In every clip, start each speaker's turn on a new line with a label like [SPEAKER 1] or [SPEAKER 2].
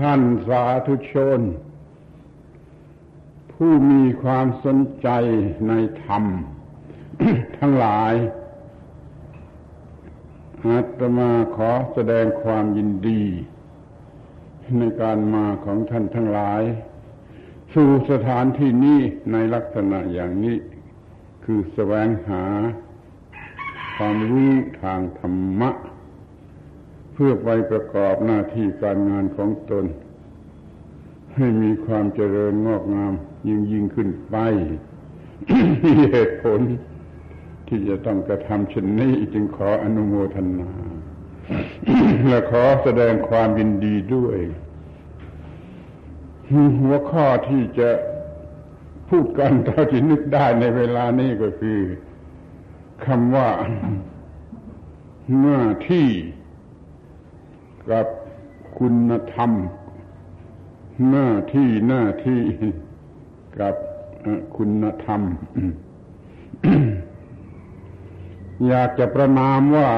[SPEAKER 1] ท่านสาธุชน ผู้มีความสนใจในธรรม ทั้งหลาย อาตมาขอแสดงความยินดี ในการมาของท่านทั้งหลาย สู่สถานที่นี้ในลักษณะอย่างนี้ คือแสวงหา ความรู้ทางธรรมะ เพื่อไปประกอบหน้าที่การงานของตน ให้มีความเจริญงอกงามยิ่งยิ่งขึ้นไปมีเหตุผล ที่จะต้องกระทำเช่นนี้จึงขออนุโมทนา และขอแสดงความยินดีด้วย หัวข้อที่จะพูดกันเท่าที่นึกได้ในเวลานี้ก็คือคำว่าหน้าที่ กับคุณธรรม หน้าที่หน้าที่กับคุณธรรม อยากจะประนามว่า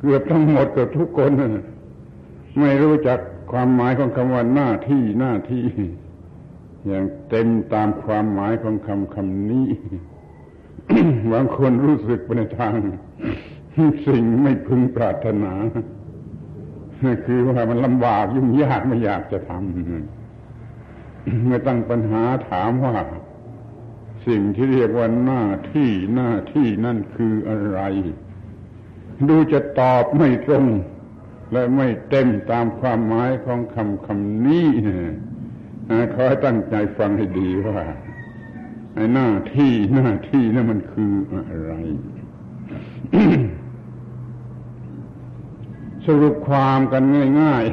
[SPEAKER 1] เกือบทั้งหมดเกือบทุกคน ไม่รู้จักความหมายของคำว่าหน้าที่หน้าที่ อย่างเต็มตามความหมายของคำคำนี้บางคนรู้สึกไปในทาง สิ่งไม่พึงปรารถนา คือว่ามันลำบากยุ่งยากไม่อยากจะทำเมื่อตั้งปัญหาถามว่า สิ่งที่เรียกว่าหน้าที่หน้าที่นั่นคืออะไร ดูจะตอบไม่ตรง และไม่เต็มตามความหมายของคำคำนี้ขอให้ตั้งใจฟังให้ดีว่าหน้าที่หน้าที่นั่นมันคืออะไร สรุปความกันง่ายๆ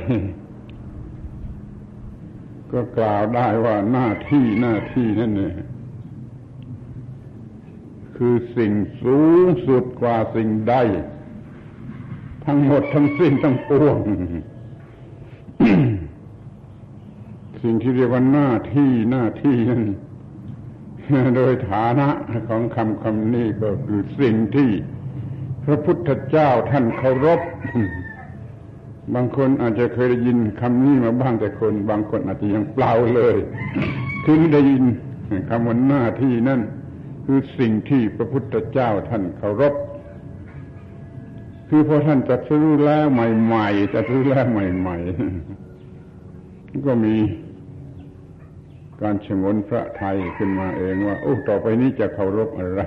[SPEAKER 1] ก็กล่าวได้ว่าหน้าที่หน้าที่นั่นเนี่ยคือสิ่งสูงสุดกว่าสิ่งใด ทั้งหมดทั้งสิ้นทั้งปวง สิ่งที่เรียกว่าหน้าที่หน้าที่นั่นโดยฐานะของคำคำนี้ก็คือสิ่งที่พระพุทธเจ้าท่านเคารพ บางคนอาจจะเคยได้ยินคำนี้มาบ้างแต่คน บางคนอาจจะยังเปล่าเลยคือไม่ได้ยินคำว่าหน้าที่นั่นคือสิ่งที่พระพุทธเจ้าท่านเคารพ คือพอท่านจะซื้แล้วใหม่ๆจะซื้แล้วใหม่ๆก็มีการชงนพระไทยขึ้นมาเองว่า โอ้ต่อไปนี้จะเคารพอะไร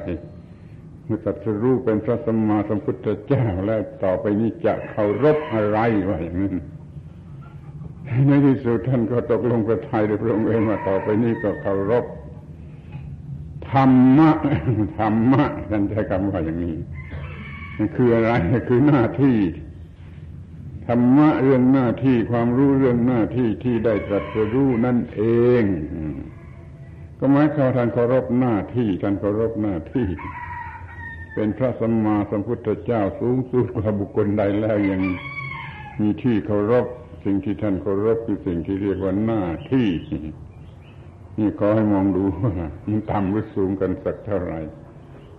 [SPEAKER 1] มื่อตัดรู้เป็นพระสัมมาสัมพุทธเจ้าแล้วต่อไปนี้จะเคารพอะไรวะอย่างนั้นในที่สุดท่านก็ตกลงพระไทยโดยพระองค์เองว่าต่อไปนี้ก็เคารพธรรมะธรรมะท่านใช้คำว่าอย่างนี้คืออะไรคือหน้าที่ธรรมะเรื่องหน้าที่ความรู้เรื่องหน้าที่ที่ได้ตรัสรู้นั่นเอง ก็หมายความท่านเคารพหน้าที่ท่านเคารพหน้าที่ เป็นพระสัมมาสัมพุทธเจ้าสูงสุดกว่าบุคคลใดแล้วยังมีที่เคารพสิ่งที่ท่านเคารพคือสิ่งที่เรียกว่าหน้าที่ นี่ขอให้มองดูว่ามันต่ำหรือสูงกันสักเท่าไหร่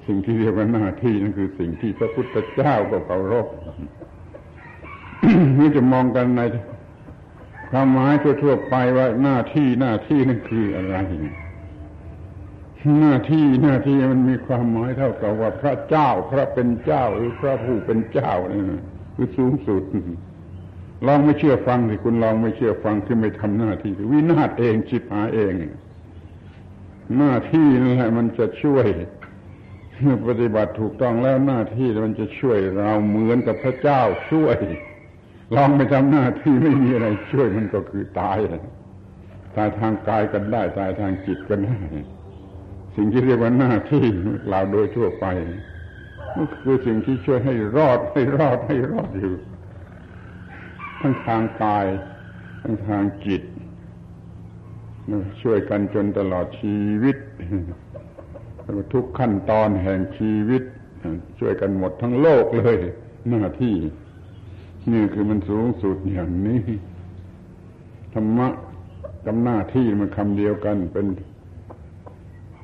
[SPEAKER 1] สิ่งที่เรียกว่าหน้าที่นั่นคือสิ่งที่พระพุทธเจ้าก็เคารพนี่จะมองกันในความหมายทั่วๆไปว่าหน้าที่หน้าที่นั่นคืออะไร หน้าที่หน้าที่มันมีความหมายเท่ากับว่าพระเจ้า พระเป็นเจ้าหรือพระผู้เป็นเจ้านี่คือสูงสุดลองไม่เชื่อฟังสิคุณลองไม่เชื่อฟังที่ไม่ทำหน้าที่วินาศเองชิบหาเอง หน้าที่นั่นแหละมันจะช่วยเมื่อปฏิบัติถูกต้องแล้วหน้าที่มันจะช่วยเราเหมือนกับพระเจ้าช่วย ลองไม่ทำหน้าที่ไม่มีอะไรช่วยมันก็คือตายตายทางกายกันได้ ตายทางจิตกันได้ สิ่งที่เรียกว่าหน้าที่กล่าวโดยทั่วไปก็คือสิ่งที่ช่วยให้รอดให้รอดให้รอดอยู่ ทั้งทางกาย ทั้งทางจิต ช่วยกันจนตลอดชีวิต ทุกขั้นตอนแห่งชีวิต ช่วยกันหมดทั้งโลกเลย หน้าที่ นี่คือมันสูงสุดอย่างนี้ธรรมะกับหน้าที่มันคำเดียวกันเป็น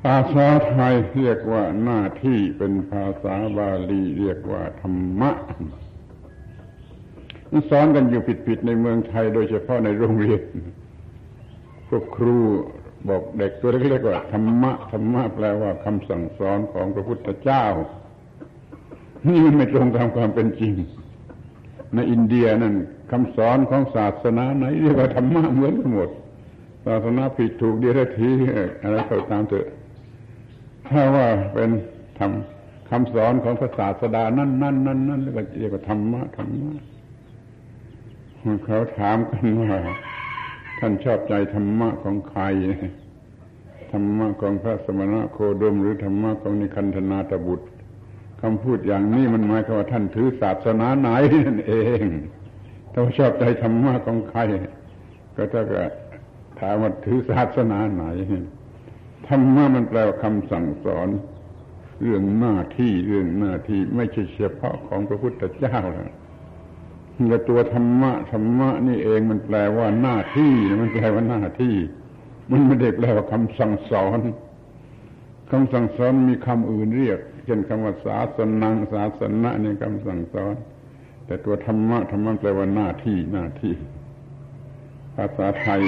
[SPEAKER 1] ภาษาไทยเรียกว่าหน้าที่เป็นภาษาบาลีเรียกว่าธรรมะสอนกันอยู่ผิดๆในเมืองไทย โดยเฉพาะในโรงเรียนพวกครูบอกเด็กตัวเล็กๆว่าธรรมะธรรมะแปลว่าคำสั่งสอนของพระพุทธเจ้า นี่มันไม่ตรงตามความเป็นจริง ในอินเดียนั่นคำสอนของศาสนาไหนเรียกว่าธรรมะเหมือนกันหมดศาสนาผิดถูกเดียรทีอะไรก็ตามเถอะ ถ้าว่าเป็นทำคำสอนของพระศาสดานั่นนั่นนั่นนั่นเรียกว่าธรรมะธรรมะเขาถามกันว่าท่านชอบใจธรรมะของใครธรรมะของพระสมณะโคดม หรือธรรมะของนิคันธนาตบุตรคำพูดอย่างนี้มันหมายความว่าท่านถือศาสนาไหนนั่นเองถ้าชอบใจธรรมะของใคร ก็ถ้าก็ถามว่าถือศาสนาไหน ธรรมะมันแปลว่าคำสั่งสอน เรื่องหน้าที่เรื่องหน้าที่ไม่ใช่เฉพาะของพระพุทธเจ้าแล้วแต่ตัวธรรมะธรรมะนี่เองมันแปลว่าหน้าที่มันแปลว่าหน้าที่ มันไม่ได้แปลว่าคำสั่งสอนคำสั่งสอนมีคำอื่นเรียก เช่นคำว่าศาสนังศาสนะนี่ยคำสั่งสอน แต่ตัวธรรมะธรรมะแปลว่าหน้าที่หน้าที่ ภาษาไทย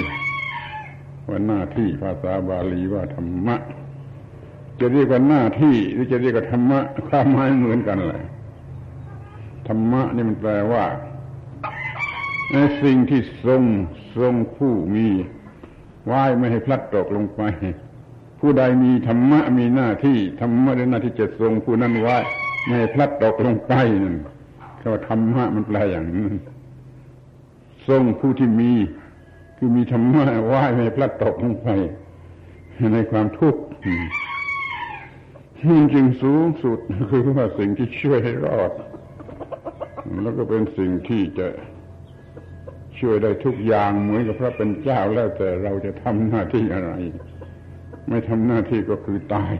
[SPEAKER 1] ว่าหน้าที่ภาษาบาลีว่าธรรมะ จะเรียกว่าหน้าที่หรือจะเรียกว่าธรรมะความหมายเหมือนกันเลยธรรมะนี่มันแปลว่าในสิ่งที่ทรงทรงผู้มีไว้ไม่ให้พลัดตกลงไป ผู้ใดมีธรรมะมีหน้าที่ธรรมะในหน้าที่จะทรงผู้นั้นไว้ไม่ให้พลัดตกลงไปนั่นคำว่าธรรมะมันแปลอย่างนั้นทรงผู้ที่มี คือมีธรรมะไว้ไม่ให้พลัดตกลงไปในความทุกข์จริงสูงสุดคือว่าสิ่งที่ช่วยให้รอด แล้วก็เป็นสิ่งที่จะช่วยได้ทุกอย่างเหมือนกับพระเป็นเจ้าแล้วแต่เราจะทำหน้าที่อะไร ไม่ทำหน้าที่ก็คือตาย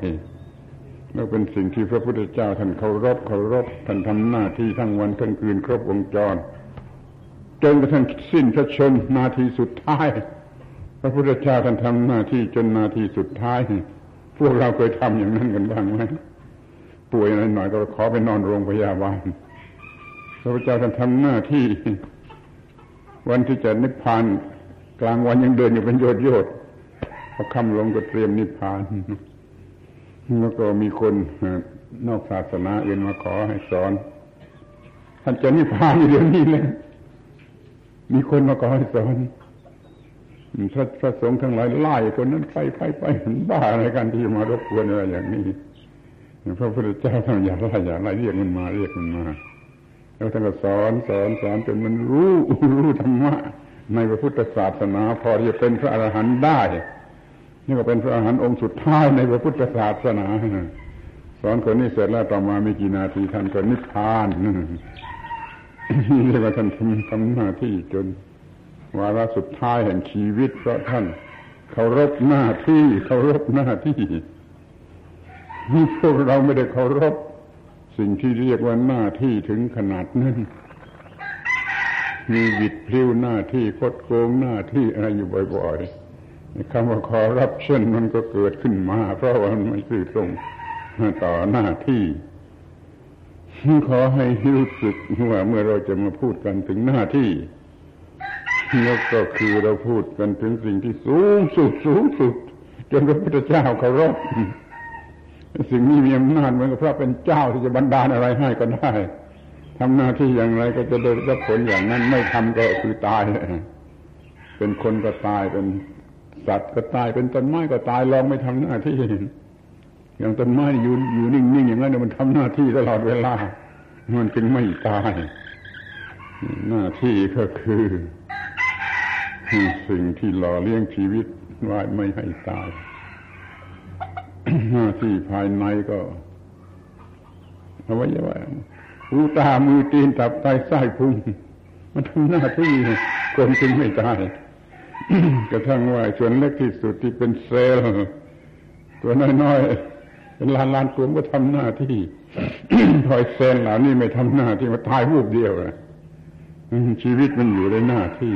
[SPEAKER 1] แล้วเป็นสิ่งที่พระพุทธเจ้าท่านเคารพเคารพท่านทำหน้าที่ทั้งวันทั้งคืนครบวงจร จนกระทั่งสิ้นพระชนนาทีสุดท้าย พระพุทธเจ้าท่านทำหน้าที่จนนาทีสุดท้าย พวกเราเคยทำอย่างนั้นกันบ้างไหมป่วยอะไรหน่อยก็ขอไปนอนโรงพยาบาลพระพุทธเจ้าท่านทำหน้าที่ วันที่จะนิพพานกลางวันยังเดินอยู่เป็นโยดโยดพอค่ำลงก็เตรียมนิพพานแล้วก็มีคนนอกศาสนาอื่นมาขอให้สอนท่านจะนิพพานอยู่เดี๋ยวนี้เลย มีคนมาขอให้สอนพระพระสงฆ์ทั้งหลายไล่คนนั้นไปไปไปบ้าอะไรกันที่มารบกวนอะไรอย่างนี้พระพุทธเจ้าท่านอย่าไล่อย่าไล่เรียกมันมาเรียกมันมาแล้วท่านก็สอนสอนสอนจนมันรู้รู้ธรรมะในพระพุทธศาสนา พอที่จะเป็นพระอรหันต์ได้นี่ก็เป็นพระอรหันต์องค์สุดท้ายในพระพุทธศาสนาสอนคนนี้เสร็จแล้วต่อมาไม่กี่นาทีท่านก็นิพพาน เรียกว่าท่านทำทำหน้าที่จนวาระสุดท้ายแห่งชีวิต เพราะท่านเคารพหน้าที่เคารพหน้าที่พวกเราไม่ได้เคารพ สิ่งที่เรียกว่าหน้าที่ถึงขนาดนั้นมีบิดพลิ้วหน้าที่คดโกงหน้าที่อะไรอยู่บ่อยๆคำว่าคอรับเช่นมันก็เกิดขึ้นมา เพราะว่ามันไม่ซื่อตรงต่อหน้าที่ ขอให้รู้สึกว่าเมื่อเราจะมาพูดกันถึงหน้าที่แล้วก็คือเราพูดกันถึงสิ่งที่สูงสุดสูงสุด จนพระพุทธเจ้าเคารพสิ่งนี้มีอำนาจเหมือนกับพระเป็นเจ้าที่จะบันดาลอะไรให้ก็ได้ทำหน้าที่อย่างไรก็จะได้รับผลอย่างนั้น ไม่ทำก็คือตาย เป็นคนก็ตายเป็นสัตว์ก็ตายเป็นต้นไม้ก็ตายลองไม่ทำหน้าที่ อย่างต้นไม้อยู่อยู่นิ่งๆอย่างนั้นเนี่ยมันทำหน้าที่ตลอดเวลา มันจึงไม่ตาย หน้าที่ก็คือสิ่งที่หล่อเลี้ยงชีวิตไว้ไม่ให้ตาย หน้าที่ภายในก็เอาไว้ว่าหูตามือตีนตับไตไส้พุงมันทำหน้าที่คนจึงไม่ตายกระทั่งว่าส่วนเล็กที่สุดที่เป็นเซลล์ตัวน้อยๆ ลานลานตัวก็ทำหน้าที่พอยเซลล์เหล่านี้ไม่ทำหน้าที่มาตายวูบเดียวชีวิตมันอยู่ในหน้าที่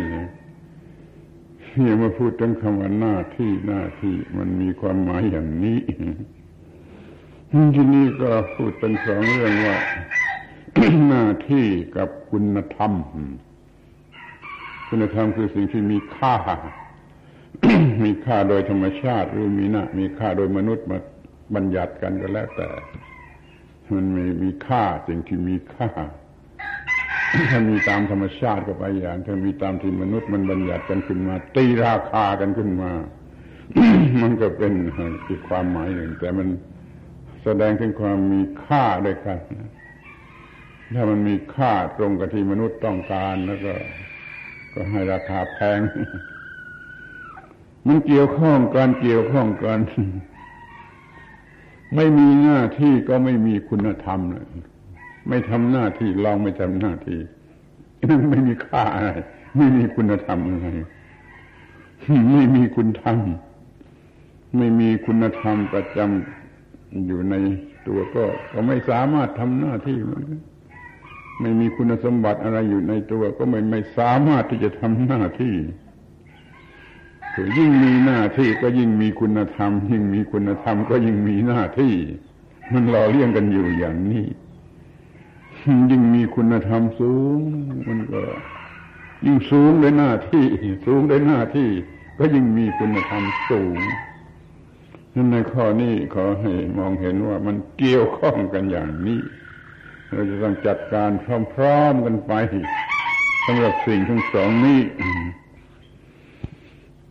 [SPEAKER 1] นี่มาพูดถึงคำว่าหน้าที่หน้าที่มันมีความหมายอย่างนี้ที่นี่ก็พูดเป็นสองเรื่องว่า หน้าที่กับคุณธรรม คุณธรรมคือสิ่งที่มีค่า มีค่าโดยธรรมชาติ หรือมีหนะมีค่าโดยมนุษย์มา บัญญัติกันก็แล้วแต่ มันมีมีค่าสิ่งที่มีค่าถ้ามีตามธรรมชาติก็ไปอย่างถ้ามีตามที่มนุษย์มันบัญญัติกันขึ้นมา ตีราคากันขึ้นมา มันก็เป็นอีกความหมายหนึ่ง แต่มันแสดงถึงความมีค่าด้วยกันถ้ามันมีค่าตรงกับที่มนุษย์ต้องการแล้วก็ ก็ให้ราคาแพง มันเกี่ยวข้องกันเกี่ยวข้องกัน ไม่มีหน้าที่ก็ไม่มีคุณธรรมเลยไม่ทำหน้าที่ลองไม่ทำหน้าที่นั่นไม่มีค่าอะไรไม่มีคุณธรรมอะไรไม่มีคุณธรรม ไม่มีคุณธรรมประจำอยู่ในตัวก็ ก็ไม่สามารถทำหน้าที่มันไม่มีคุณสมบัติอะไรอยู่ในตัว ก็ไม่ไม่สามารถที่จะทำหน้าที่ ยิ่งมีหน้าที่ก็ยิ่งมีคุณธรรม ยิ่งมีคุณธรรมก็ยิ่งมีหน้าที่ มันหล่อเลี้ยงกันอยู่อย่างนี้ ยิ่งมีคุณธรรมสูง มันก็ ยิ่งสูงด้วยหน้าที่ สูงด้วยหน้าที่ ก็ยิ่งมีคุณธรรมสูงนั่นในข้อนี้ขอให้มองเห็นว่ามันเกี่ยวข้องกันอย่างนี้ เราจะต้องจัดการพร้อมๆกันไปสำหรับสิ่งทั้งสองนี้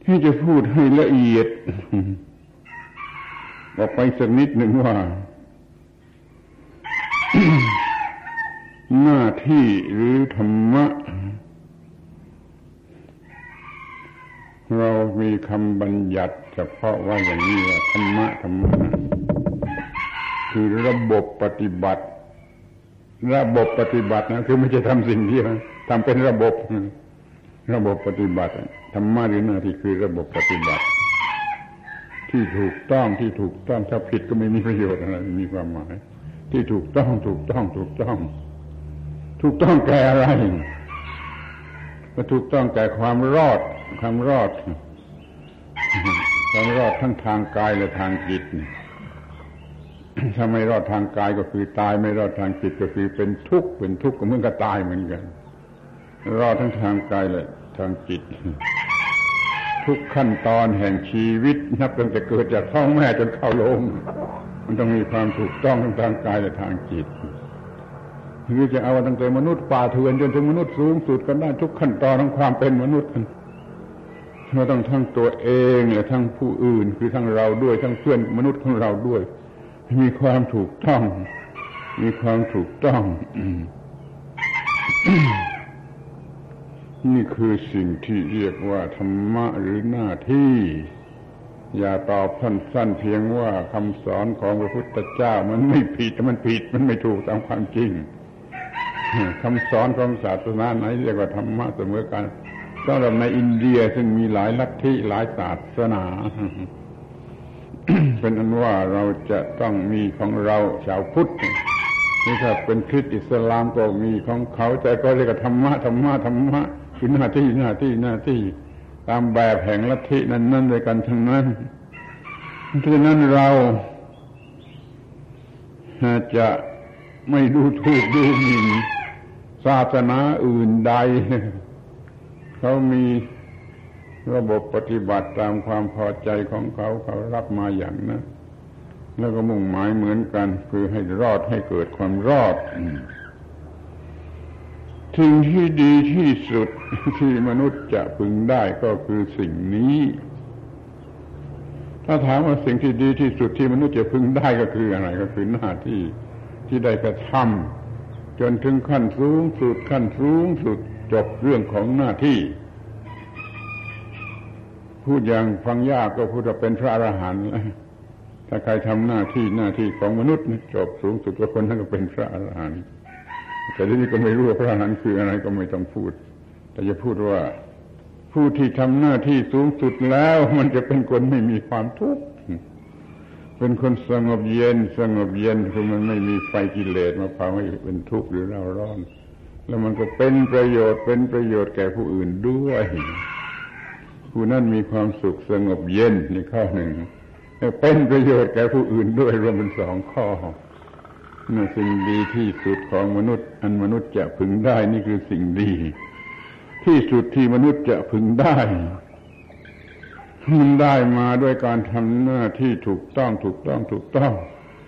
[SPEAKER 1] ที่จะพูดให้ละเอียดออกไปสักนิดหนึ่งว่า หน้าที่หรือธรรมะ เรามีคำบัญญัติเฉพาะว่าอย่างนี้ว่าธรรมะธรรมะคือระบบปฏิบัติ ระบบปฏิบัตินะ คือไม่ใช่ทำสิ่งที่ทำเป็นระบบ ระบบปฏิบัติธรรมะหรือหน้าที่คือระบบปฏิบัติ ที่ถูกต้องที่ถูกต้องถ้าผิดก็ไม่มีประโยชน์อะไรมีความหมาย ที่ถูกต้องถูกต้องถูกต้อง ถูกต้องแก่อะไรก็ถูกต้องแก่ความรอดความรอดความรอดทั้งทางกายและทางจิตถ้าไม่รอดทางกายก็คือตาย ไม่รอดทางจิตก็คือเป็นทุกข์เป็นทุกข์ก็เหมือนกับตายเหมือนกัน รอดทั้งทางกายและทางจิต ทุกขั้นตอนแห่งชีวิต นับตั้งแต่เกิดจากท้องแม่จนเข้าลง มันต้องมีความถูกต้องทั้งทางกายและทางจิตหรือจะเอาตั้งแต่มนุษย์ป่าเถื่อนจนถึงมนุษย์สูงสุดกันได้ทุกขั้นตอนของความเป็นมนุษย์กันเราต้องทั้งตัวเองและทั้งผู้อื่น คือทั้งเราด้วยทั้งเพื่อนมนุษย์ของเราด้วย มีความถูกต้อง มีความถูกต้อง นี่คือสิ่งที่เรียกว่าธรรมะหรือหน้าที่ อย่าตอบสั้นๆเพียงว่าคำสอนของพระพุทธเจ้ามันไม่ผิดมันผิดมันไม่ถูกตามความจริงคำสอนของศาสนาไหนเรียกว่าธรรมะเสมอกันสำหรับในอินเดียซึ่งมีหลายลัทธิหลายศาสนา เป็นอันว่าเราจะต้องมีของเราชาวพุทธนี่ถ้าเป็นคริสต์อิสลามก็มีของเขาแต่ก็เรียกว่าธรรมะธรรมะธรรมะ คือหน้าที่หน้าที่หน้าที่ ตามแบบแห่งลัทธินั้นนั่นด้วยกันทั้งนั้นเพราะฉะนั้นเราจะไม่ดูถูกดูหมิ่นศาสนาอื่นใด เขามีระบบปฏิบัติตามความพอใจของเขาเขารับมาอย่างนั้นแล้วก็มุ่งหมายเหมือนกัน คือให้รอดให้เกิดความรอด สิ่งที่ดีที่สุดที่มนุษย์จะพึงได้ก็คือสิ่งนี้ ถ้าถามว่าสิ่งที่ดีที่สุดที่มนุษย์จะพึงได้ก็คืออะไรก็คือหน้าที่ที่ได้กระทำจนถึงขั้นสูงสุดขั้นสูงสุดจบเรื่องของหน้าที่ พูดอย่างฟังยากก็พูดว่าเป็นพระอรหันต์ถ้าใครทำหน้าที่หน้าที่ของมนุษย์จบสูงสุดก็คนนั้นก็เป็นพระอรหันต์ แต่ที่นี้ก็ไม่รู้ว่าพระอรหันต์คืออะไรก็ไม่ต้องพูด แต่จะพูดว่า ผู้ที่ทำหน้าที่สูงสุดแล้ว มันจะเป็นคนไม่มีความทุกข์เป็นคนสงบเย็น สงบเย็นคือมันไม่มีไฟกิเลสมาเผาให้เป็นทุกข์หรือเราร้อน แล้วมันก็เป็นประโยชน์เป็นประโยชน์แก่ผู้อื่นด้วย ผู้นั้นมีความสุขสงบเย็นในข้อหนึ่งเป็นประโยชน์แก่ผู้อื่นด้วยรวมเป็นสองข้อ นี่สิ่งดีที่สุดของมนุษย์ อันมนุษย์จะพึงได้นี่คือสิ่งดี ที่สุดที่มนุษย์จะพึงได้มันได้มาด้วยการทำหน้าที่ถูกต้องถูกต้องถูกต้อง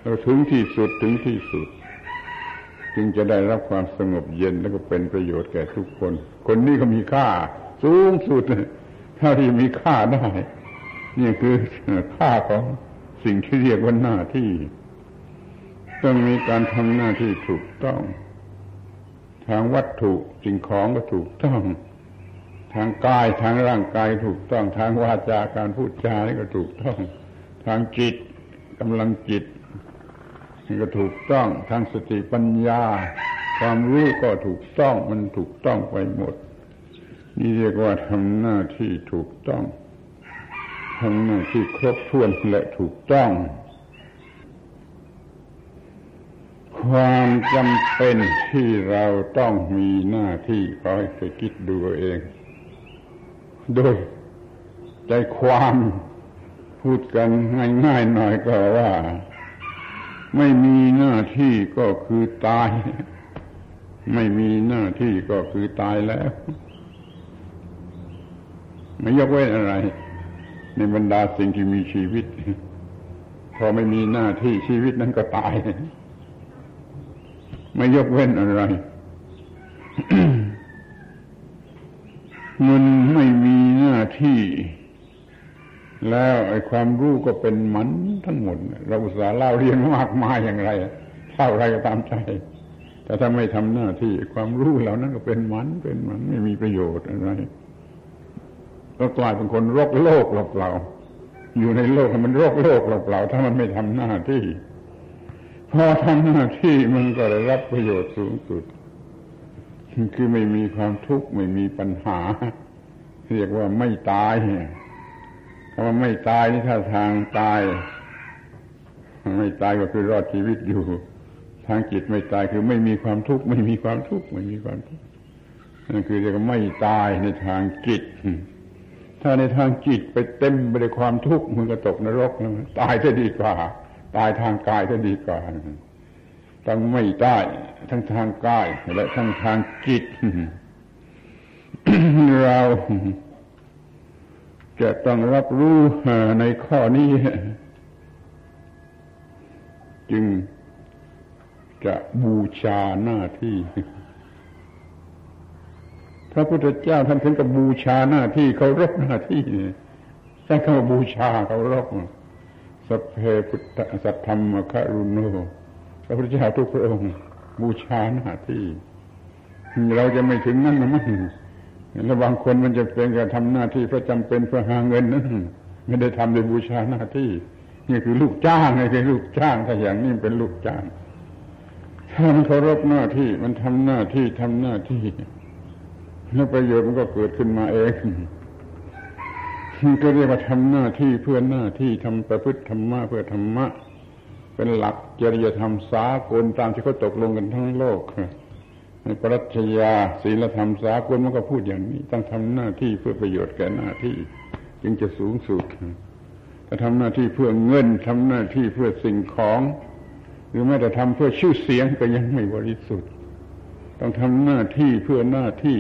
[SPEAKER 1] เราถึงที่สุดถึงที่สุด จึงจะได้รับความสงบเย็นแล้วก็เป็นประโยชน์แก่ทุกคน คนนี้ก็มีค่า สูงสุดเท่าที่มีค่าได้ นี่คือค่าของสิ่งที่เรียกว่าหน้าที่ ต้องมีการทำหน้าที่ถูกต้อง ทางวัตถุสิ่งของก็ถูกต้อง ทางกายทางร่างกายถูกต้อง ทางวาจาการพูดจานี่ก็ถูกต้อง ทางจิตกำลังจิตนี่ก็ถูกต้อง ทางสติปัญญา ความรู้ก็ถูกต้อง มันถูกต้องไปหมด นี่เรียกว่าทำหน้าที่ถูกต้องทำหน้าที่ครบถ้วนและถูกต้อง ความจำเป็นที่เราต้องมีหน้าที่ขอให้ไปคิดดูเอง โดยใจความพูดกันง่ายๆหน่อยก็ว่า ไม่มีหน้าที่ก็คือตาย ไม่มีหน้าที่ก็คือตายแล้ว ไม่ยกเว้นอะไร ในบรรดาสิ่งที่มีชีวิต พอไม่มีหน้าที่ชีวิตนั้นก็ตาย ไม่ยกเว้นอะไร มันไม่มีหน้าที่ แล้วไอ้ความรู้ก็เป็นมันทั้งหมด เราอุตส่าห์เล่าเรียนมากมายอย่างไรเท่าไรก็ตามใจ แต่ถ้าไม่ทำหน้าที่ ความรู้เหล่านั้นก็เป็นมันเป็นมันไม่มีประโยชน์อะไรก็กลายเป็นคนโรคโลกเปล่าๆอยู่ในโลกมันโรคโลกเปล่าๆถ้ามันไม่ทำหน้าที่ พอทำหน้าที่มันก็ได้รับประโยชน์สูงสุด คือไม่มีความทุกข์ไม่มีปัญหา เรียกว่าไม่ตายคำว่าไม่ตายนี่ถ้าทางตาย ไม่ตายก็คือรอดชีวิตอยู่ ทางจิตไม่ตายคือไม่มีความทุกข์ไม่มีความทุกข์ไม่มีความทุกข์นั่นคือเรียกว่าไม่ตายในทางจิต ถ้าในทางจิตไปเต็มไปด้วยความทุกข์มันก็ตกนรกตายจะดีกว่า ตายทางกายจะดีกว่าทั้งไม่ได้ทั้งทางกายและทั้งทางจิต เราจะต้องรับรู้ในข้อนี้ จึงจะบูชาหน้าที่ พระพุทธเจ้าท่านถึงกับบูชาหน้าที่เคารพหน้าที่ใช้คำว่าบูชาเคารพ สัพเพพุทธสัทธรรมคารุณโนพระพุทธเจ้าทุกพระองค์ บูชาหน้าที่ เราจะไม่ถึงนั่นนะมั้งแล้วบางคนมันจะเป็นการทำหน้าที่เพราะจำเป็นเพื่อหาเงินนั้นไม่ได้ทำโดยบูชาหน้าที่ นี่คือลูกจ้างนี่คือลูกจ้างถ้าอย่างนี้เป็นลูกจ้างถ้ามันเคารพหน้าที่มันทำหน้าที่ทำหน้าที่แล้วประโยชน์มันก็เกิดขึ้นมาเอง ก็เรียกว่าทำหน้าที่เพื่อหน้าที่ทำประพฤติธรรมะเพื่อธรรมะ เป็นหลักจริยธรรมสากลตามที่เขาตกลงกันทั้งโลกในปรัชญาศีลธรรมสากลมันก็พูดอย่างนี้ ต้องทำหน้าที่เพื่อประโยชน์แก่หน้าที่ จึงจะสูงสุดถ้าทำหน้าที่เพื่อเงินทำหน้าที่เพื่อสิ่งของ หรือแม้แต่ทำเพื่อชื่อเสียงก็ยังไม่บริสุทธิ์ ต้องทำหน้าที่เพื่อหน้าที่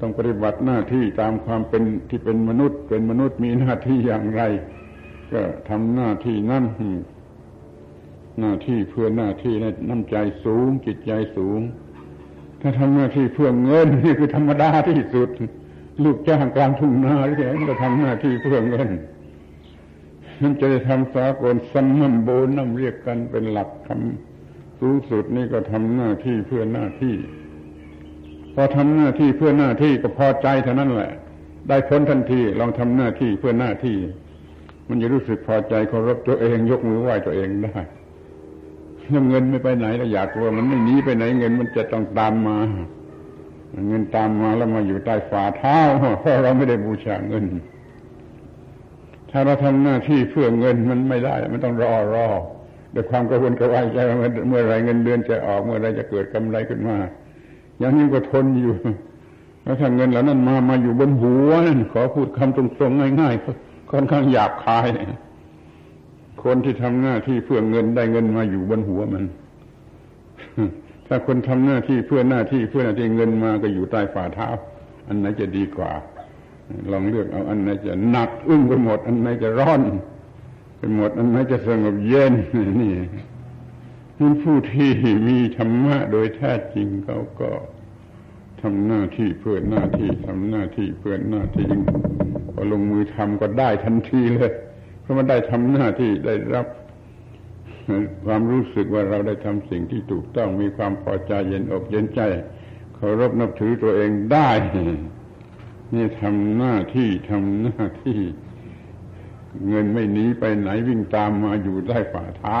[SPEAKER 1] ต้องปฏิบัติหน้าที่ตามความเป็นที่เป็นมนุษย์ เป็นมนุษย์มีหน้าที่อย่างไร ก็ทำหน้าที่นั่นหน้าที่เพื่อหน้าที่ในน้ำใจสูง จิตใจสูง ถ้าทำหน้าที่เพื่อเงินนี่คือธรรมดาที่สุด ลูกจ้างกลางทุ่งนาหรือไงก็ทำหน้าที่เพื่อเงินนั่นจะได้ทำสากลสัมมันโบน้ำเรียกกันเป็นหลักคำสูงสุดนี่ก็ทำหน้าที่เพื่อหน้าที่ พอทำหน้าที่เพื่อหน้าที่ก็พอใจเท่านั้นแหละ ได้พ้นทันทีลองทำหน้าที่เพื่อหน้าที่ มันจะรู้สึกพอใจเคารพตัวเอง ยกมือไหว้ตัวเองได้เงินไม่ไปไหนเราอยากว่ามันไม่หนีไปไหนเงินมันจะต้องตามมา เงินตามมาแล้วมาอยู่ใต้ฝ่าเท้าเพราะเราไม่ได้บูชาเงิน ถ้าเราทำหน้าที่เพื่อเงินมันไม่ได้ มันต้องรอรอด้วยความกระวนกระวายใจเมื่อไรเงินเดือนจะออกเมื่อไรจะเกิดกำไรขึ้นมา อย่างนี้ก็ทนอยู่แล้วถ้าเงินเหล่านั้นมามาอยู่บนหัวนั่นขอพูดคำตรงๆง่ายๆค่อนข้างหยาบคาย คนที่ทำหน้าที่เพื่อเงินได้เงินมาอยู่บนหัวมัน ถ้าคนทำหน้าที่เพื่อหน้าที่เพื่อหน้าที่เงินมาก็อยู่ใต้ฝ่าเท้า อันไหนจะดีกว่า ลองเลือกเอาอันไหนจะหนักอึ้งไปหมด อันไหนจะร้อน ไปหมด อันไหนจะสงบเย็นนี่ นั่นผู้ที่มีธรรมะโดยแท้จริงเขาก็ทำหน้าที่เพื่อหน้าที่ทำหน้าที่เพื่อหน้าที่พอลงมือทำก็ได้ทันทีเลย เพราะมันได้ทำหน้าที่ได้รับ ความรู้สึกว่าเราได้ทำสิ่งที่ถูกต้องมีความพอใจเย็นอกเย็นใจเคารพนับถือตัวเองได้ นี่ทำหน้าที่ทำหน้าที่ เงินไม่หนีไปไหนวิ่งตามมาอยู่ใต้ฝ่าเท้า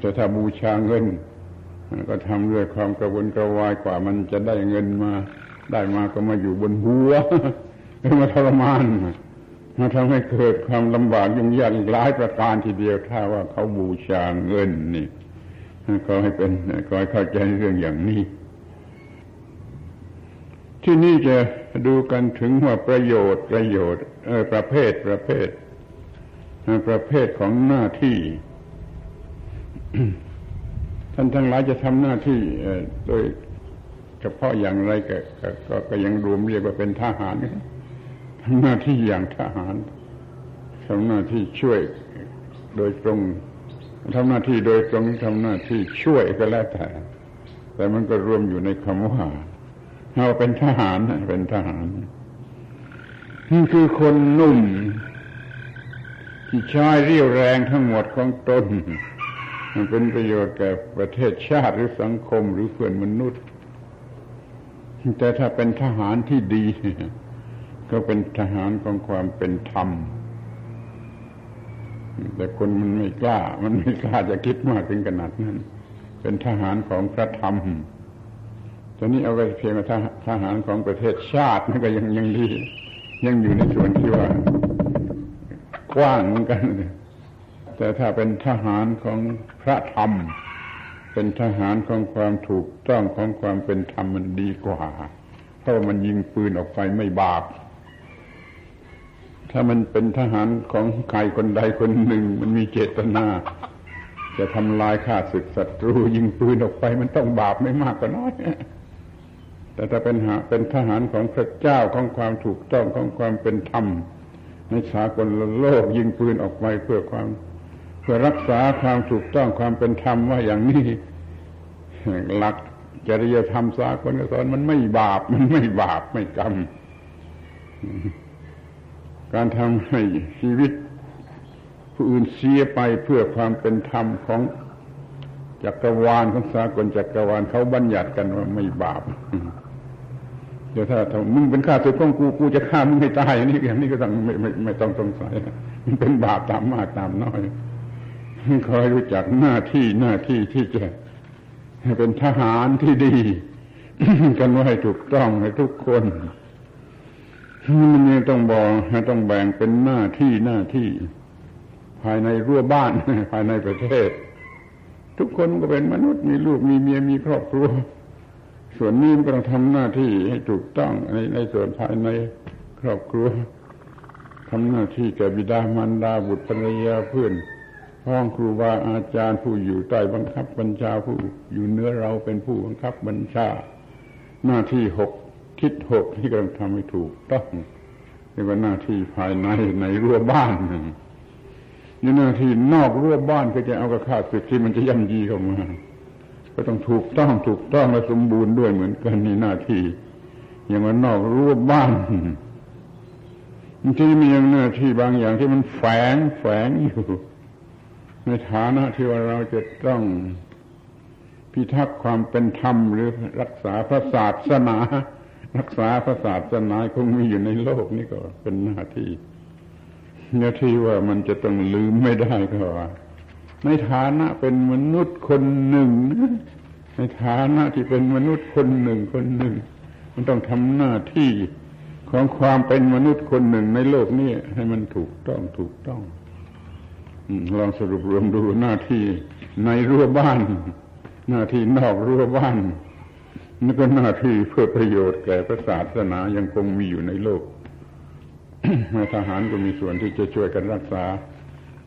[SPEAKER 1] แต่ถ้าบูชาเงินก็ทำด้วยความกระวนกระวายกว่ามันจะได้เงินมา ได้มาก็มาอยู่บนหัวมาทรมานมาทำให้เกิดความลำบากยุ่งยากอีกหลายประการทีเดียวถ้าว่าเขาบูชาเงินนี่ก็ให้เป็นก็ให้เข้าใจเรื่องอย่างนี้ ที่นี่จะดูกันถึงว่าประโยชน์ประโยชน์ประเภทประเภท ประเภทของหน้าที่ ท่านทั้งหลายจะทำหน้าที่โดยเฉพาะอย่างไรก็กก็ยังรวมเรียกว่าเป็นทหารทำหน้าที่อย่างทหารทำหน้าที่ช่วยโดยตรงทำหน้าที่โดยตรงทำหน้าที่ช่วยก็แล้วแต่ แต่มันก็รวมอยู่ในคำว่าเราเป็นทหารเป็นทหารนี่คือคนนุ่มที่ใช้เรี่ยวแรงทั้งหมดของตน มันเป็นประโยชน์แก่ประเทศชาติหรือสังคมหรือเพื่อนมนุษย์ แต่ถ้าเป็นทหารที่ดี ก็เป็นทหารของความเป็นธรรม แต่คนมันไม่กล้า มันไม่กล้าจะคิดมากถึงขนาดนั้น เป็นทหารของพระธรรมตอนนี้เอาไปเพียงว่าทหารของประเทศชาตินั่นก็ยังยังดียังอยู่ในส่วนที่ว่ากว้างเหมือนกัน แต่ถ้าเป็นทหารของพระธรรม เป็นทหารของความถูกต้องของความเป็นธรรมมันดีกว่า เพราะมันยิงปืนออกไปไม่บาปถ้ามันเป็นทหารของใครคนใดคนหนึ่ง มันมีเจตนา จะทำลายข้าศึกศัตรู ยิงปืนออกไปมันต้องบาปไม่มากก็น้อยแต่ถ้าเป็นหาเป็นทหารของพระเจ้าของความถูกต้องของความเป็นธรรมในสากลโลกยิงปืนออกไปเพื่อความ เพื่อรักษาความถูกต้องความเป็นธรรมว่าอย่างนี้หลักจริยธรรมสากลก็สอนมันไม่บาป มันไม่บาปไม่กรรม การทำให้ชีวิต ผู้อื่นเสียไปเพื่อความเป็นธรรมของจักรวาลของสากลจักรวาลเขาบัญญัติกันว่าไม่บาปเดี๋ยวถ้าถ้ามึงเป็นข้าศึกของกูกูจะฆ่ามึงให้ตายนี่อย่างนี้ก็ต้องไม่ไม่ไม่ต้องสงสัยมันเป็นบาปตามมากตามน้อย คอยรู้จักหน้าที่หน้าที่ที่จะเป็นทหารที่ดี กันว่าให้ถูกต้องให้ทุกคนมันยังต้องบอกต้องแบ่งเป็นหน้าที่หน้าที่ ภายในรั้วบ้านภายในประเทศ ทุกคนก็เป็นมนุษย์มีลูกมีเมียมีครอบครัว ส่วนนี้มันก็ต้องทำหน้าที่ให้ถูกต้องในในส่วนภายในครอบครัวทำหน้าที่แก่บิดามารดาบุตรภรรยาเพื่อน พ้องครูบาอาจารย์ผู้อยู่ใต้บังคับบัญชาผู้อยู่เนื้อเราเป็นผู้บังคับบัญชา หน้าที่หกคิดหกที่กำลังทำให้ถูกต้องเรียกว่าหน้าที่ภายในในรั้วบ้านนี่หน้าที่นอกรั้วบ้านก็จะเอากระคาศึกที่มันจะย่ำยีเข้ามาก็ต้องถูกต้องถูกต้องและสมบูรณ์ด้วยเหมือนกันนี่หน้าที่ อย่างว่านอกรั้วบ้านที่มีอย่างหน้าที่บางอย่างที่มันแฝงแฝงอยู่ ในฐานะที่ว่าเราจะต้องพิทักษ์ความเป็นธรรมหรือรักษาพระศาสนา รักษาพระศาสนาคงมีอยู่ในโลกนี้ก็เป็นหน้าที่หน้าที่ว่ามันจะต้องลืมไม่ได้ก็ว่าในฐานะเป็นมนุษย์คนหนึ่งในฐานะที่เป็นมนุษย์คนหนึ่งคนหนึ่ง มันต้องทำหน้าที่ของความเป็นมนุษย์คนหนึ่งในโลกนี้ให้มันถูกต้องถูกต้อง ลองสรุปรวมดูหน้าที่ในรั้วบ้าน หน้าที่นอกรั้วบ้านนี่ก็หน้าที่เพื่อประโยชน์แก่พระศาสนายังคงมีอยู่ในโลกทหารก็มีส่วนที่จะช่วยกันรักษา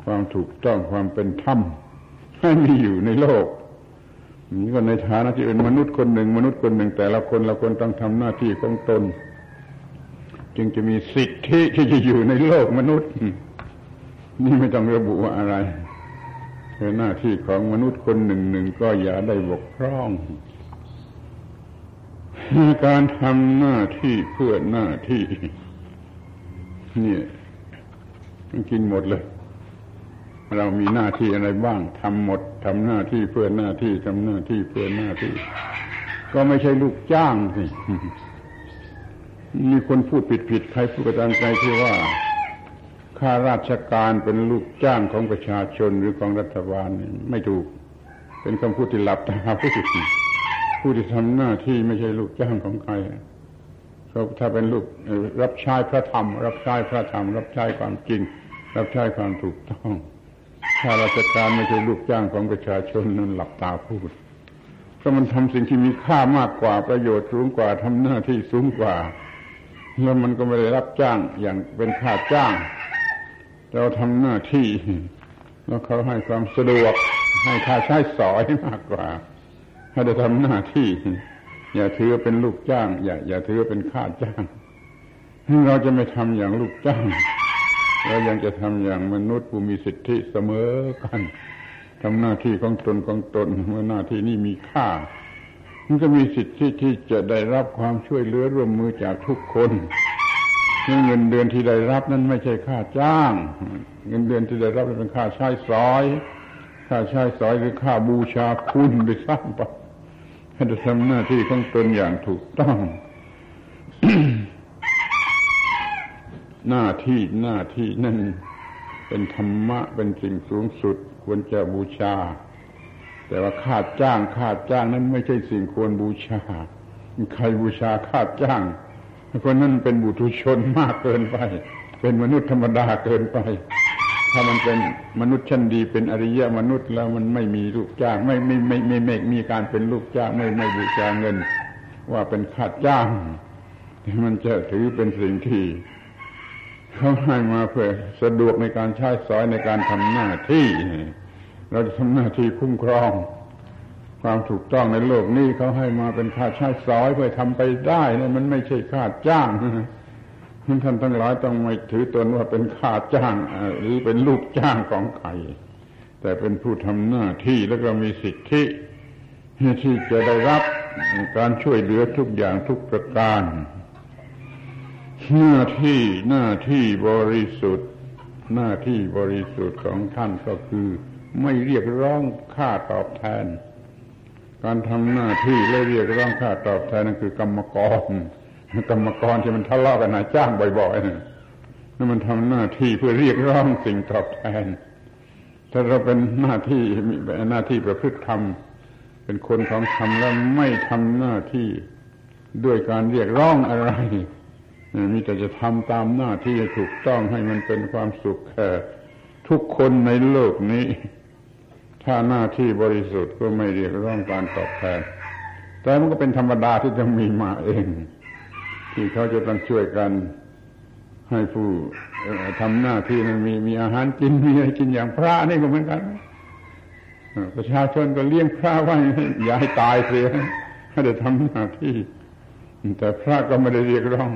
[SPEAKER 1] ความถูกต้องความเป็นธรรมให้มีอยู่ในโลกนี่ก็ในฐานะที่เป็นมนุษย์คนหนึ่ง มนุษย์คนหนึ่ง แต่ละคนละคนต้องทำหน้าที่ของตน จึงจะมีสิทธิที่จะอยู่ในโลกมนุษย์ นี่ไม่ต้องระบุว่าอะไรเป็นหน้าที่ของมนุษย์คนหนึ่งหนึ่งก็อย่าได้บกพร่องการทำหน้าที่เพื่อหน้าที่นี่มันกินหมดเลย เรามีหน้าที่อะไรบ้างทำหมดทำหน้าที่เพื่อหน้าที่ทำหน้าที่เพื่อหน้าที่ ก็ไม่ใช่ลูกจ้างสิมีคนพูดผิดๆใครพูดกระตามใจที่ว่า ข้าราชการเป็นลูกจ้างของประชาชนหรือของรัฐบาลไม่ถูก เป็นคำพูดที่หลับตาผู้ที่ผู้ที่ทำหน้าที่ไม่ใช่ลูกจ้างของใครเขาถ้าเป็นลูกรับใช้พระธรรม รับใช้พระธรรม รับใช้ความจริง รับใช้ความถูกต้องข้าราชการไม่ใช่ลูกจ้างของประชาชนนั่นหลับตาพูดเพราะมันทำสิ่งที่มีค่ามากกว่าประโยชน์สูงกว่าทำหน้าที่สูงกว่าแล้วมันก็ไม่ได้รับจ้างอย่างเป็นค่าจ้าง เราทำหน้าที่แล้วเขาให้ความสะดวก ให้ค่าใช้สอยมากกว่า ให้ได้ทำหน้าที่ อย่าถือเป็นลูกจ้าง อย่า อย่าถือเป็นค่าจ้างเราจะไม่ทำอย่างลูกจ้างเรายังจะทำอย่างมนุษย์ผู้มีสิทธิเสมอกันทำหน้าที่ของตนของตนเมื่อหน้าที่นี้มีค่า มันก็มีสิทธิที่จะได้รับความช่วยเหลือร่วมมือจากทุกคน เงินเดือนที่ได้รับนั้นไม่ใช่ค่าจ้าง เงินเดือนที่ได้รับเป็นค่าใช้สอย ค่าใช้สอยหรือค่าบูชาคุณไปสร้างไปให้ทำหน้าที่ของตนอย่างถูกต้อง หน้าที่หน้าที่นั่นเป็นธรรมะเป็นสิ่งสูงสุดควรจะบูชา แต่ว่าค่าจ้างค่าจ้างนั้นไม่ใช่สิ่งควรบูชา ใครบูชาค่าจ้าง คนนั้นเป็นบุตุชนมากเกินไป เป็นมนุษย์ธรรมดาเกินไป ถ้ามันเป็นมนุษย์ชั้นดีเป็นอริยมนุษย์แล้วมันไม่มีลูกจ้าง ไม่ไม่ไม่ไม่ไม่มีการเป็นลูกจ้างไม่ไม่บูชาเงิน ว่าเป็นค่าจ้าง มันจะถือเป็นสิ่งที่เขาให้มาเพื่อสะดวกในการใช้สอยในการทำหน้าที่ เราจะทำหน้าที่คุ้มครอง ความถูกต้องในโลกนี้เขาให้มาเป็นค่าใช้สอยเพื่อทำไปได้นี่มันไม่ใช่ค่าจ้างท่านทั้งหลายต้องไม่ถือตนว่าเป็นค่าจ้างหรือเป็นลูกจ้างของใครแต่เป็นผู้ทำหน้าที่แล้วก็มีสิทธิที่จะได้รับการช่วยเหลือทุกอย่างทุกประการ หน้าที่หน้าที่บริสุทธิ์ หน้าที่บริสุทธิ์ของท่านก็คือ ไม่เรียกร้องค่าตอบแทน การทำหน้าที่และเรียกร้องค่าตอบแทนนั่นคือกรรมกร กรรมกรที่มันทะเลาะกันนายจ้างบ่อยๆนั่นมันทำหน้าที่เพื่อเรียกร้องสิ่งตอบแทน ถ้าเราเป็นหน้าที่มีหน้าที่ประพฤติธรรม เป็นคนของธรรมแล้วไม่ทำหน้าที่ด้วยการเรียกร้องอะไรมีแต่จะทำตามหน้าที่ถูกต้องให้มันเป็นความสุขแก่ทุกคนในโลกนี้ ถ้าหน้าที่บริสุทธิ์ก็ไม่เรียกร้องการตอบแทน แต่มันก็เป็นธรรมดาที่จะมีมาเอง ที่เขาจะต้องช่วยกันให้ผู้ทำหน้าที่นั้นมีมีอาหารกินมีอะไรกินอย่างพระนี่ก็เหมือนกันประชาชนก็เลี้ยงพระไว้อย่าให้ตายเสียให้ได้ทำหน้าที่ แต่พระก็ไม่ได้เรียกร้อง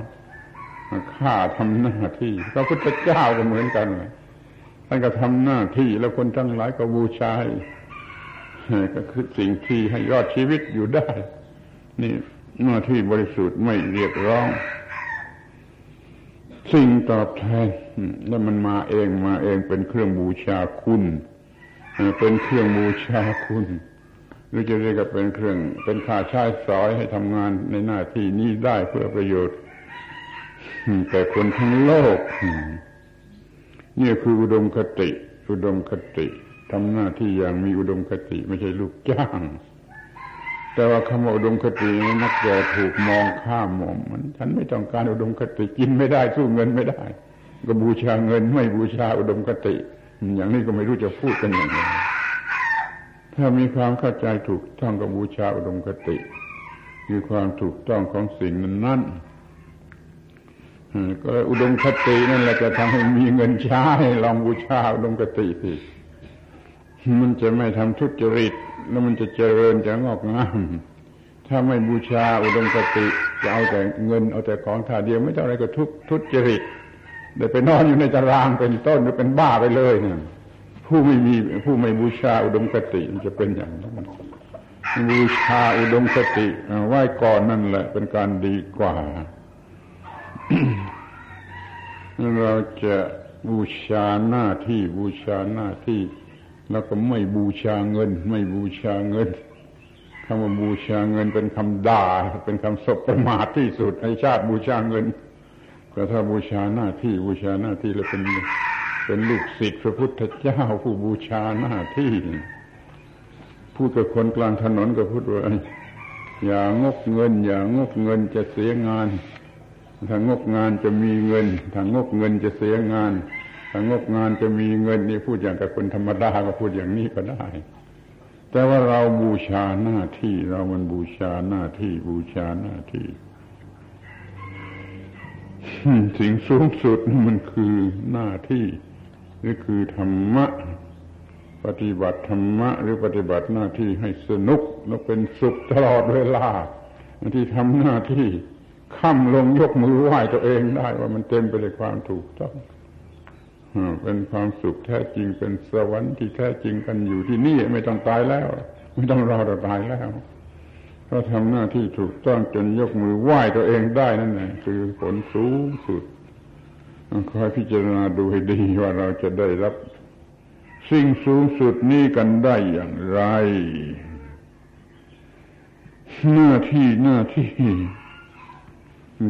[SPEAKER 1] ข้าทำหน้าที่พระพุทธเจ้าก็เหมือนกันเลย ท่านก็ทำหน้าที่แล้วคนทั้งหลายก็บูชาก็คือสิ่งที่ให้ยอดชีวิตอยู่ได้ นี่หน้าที่บริสุทธิ์ไม่เรียกร้อง สิ่งตอบแทนแล้วมันมาเองมาเองเป็นเครื่องบูชาคุณ เป็นเครื่องบูชาคุณหรือจะเรียกว่าเป็นเครื่องเป็นค่าใช้สอยให้ทำงานในหน้าที่นี้ได้เพื่อประโยชน์แต่คนทั้งโลก นี่คืออุดมคติ อุดมคติทำหน้าที่อย่างมีอุดมคติไม่ใช่ลูกจ้าง แต่ว่าคำว่าอุดมคตินั้นักจะถูกมองข้ามมองมันฉันไม่ต้องการอุดมคติกินไม่ได้สู้เงินไม่ได้ ก็บูชาเงินไม่บูชาอุดมคติ อย่างนี้ก็ไม่รู้จะพูดกันอย่างไรถ้ามีความเข้าใจถูกต้องกับบูชาอุดมคติ คือความถูกต้องของสิ่งนั้นนน ก็อุดมคตินั่นแหละจะทำให้มีเงินใช้ลองบูชาอุดมคติสิมันจะไม่ทำทุจริต แล้วมันจะเจริญจะงอกงามถ้าไม่บูชาอุดมคติจะเอาแต่เงินเอาแต่ของท่าเดียวไม่ต้องอะไรก็ทุกทุจริตได้ไปนอนอยู่ในตารางเป็นต้นหรือเป็นบ้าไปเลยเนี่ยผู้ไม่มีผู้ไม่บูชาอุดมคติมันจะเป็นอย่างนั้นบูชาอุดมคติไหว้ก่อนนั่นแหละเป็นการดีกว่า เราจะบูชาหน้าที่บูชาหน้าที่ แล้วก็ไม่บูชาเงิน ไม่บูชาเงินคำว่าบูชาเงินเป็นคำด่า เป็นคำสบประมาทที่สุดในชาติบูชาเงินก็ถ้าบูชาหน้าที่บูชาหน้าที่แล้วเป็นเป็นลูกศิษย์พระพุทธเจ้า ผู้บูชาหน้าที่ พูดกับคนกลางถนนก็พูดว่าอย่างกเงิน อย่างกเงินจะเสียงาน ถ้างกงานจะมีเงินถ้างกเงินจะเสียงานถ้างกงานจะมีเงินนี่พูดอย่างกับคนธรรมดาก็พูดอย่างนี้ก็ได้ แต่ว่าเราบูชาหน้าที่ เรามันบูชาหน้าที่บูชาหน้าที่สิ่งสูงสุดมันคือหน้าที่นี่คือธรรมะ ปฏิบัติธรรมะ หรือปฏิบัติหน้าที่ให้สนุกแล้วเป็นสุขตลอดเวลาที่ทำหน้าที่ ค่ำลงยกมือไหว้ตัวเองได้ว่ามันเต็มไปด้วยความถูกต้องเป็นความสุขแท้จริงเป็นสวรรค์ที่แท้จริงกันอยู่ที่นี่ไม่ต้องตายแล้ว ไม่ต้องรอเราตายแล้วเพราะทำหน้าที่ถูกต้องจนยกมือไหว้ตัวเองได้นั่นแหละคือผลสูงสุดคอยพิจารณาดูให้ดีว่าเราจะได้รับ สิ่งสูงสุดนี้กันได้อย่างไร หน้าที่หน้าที่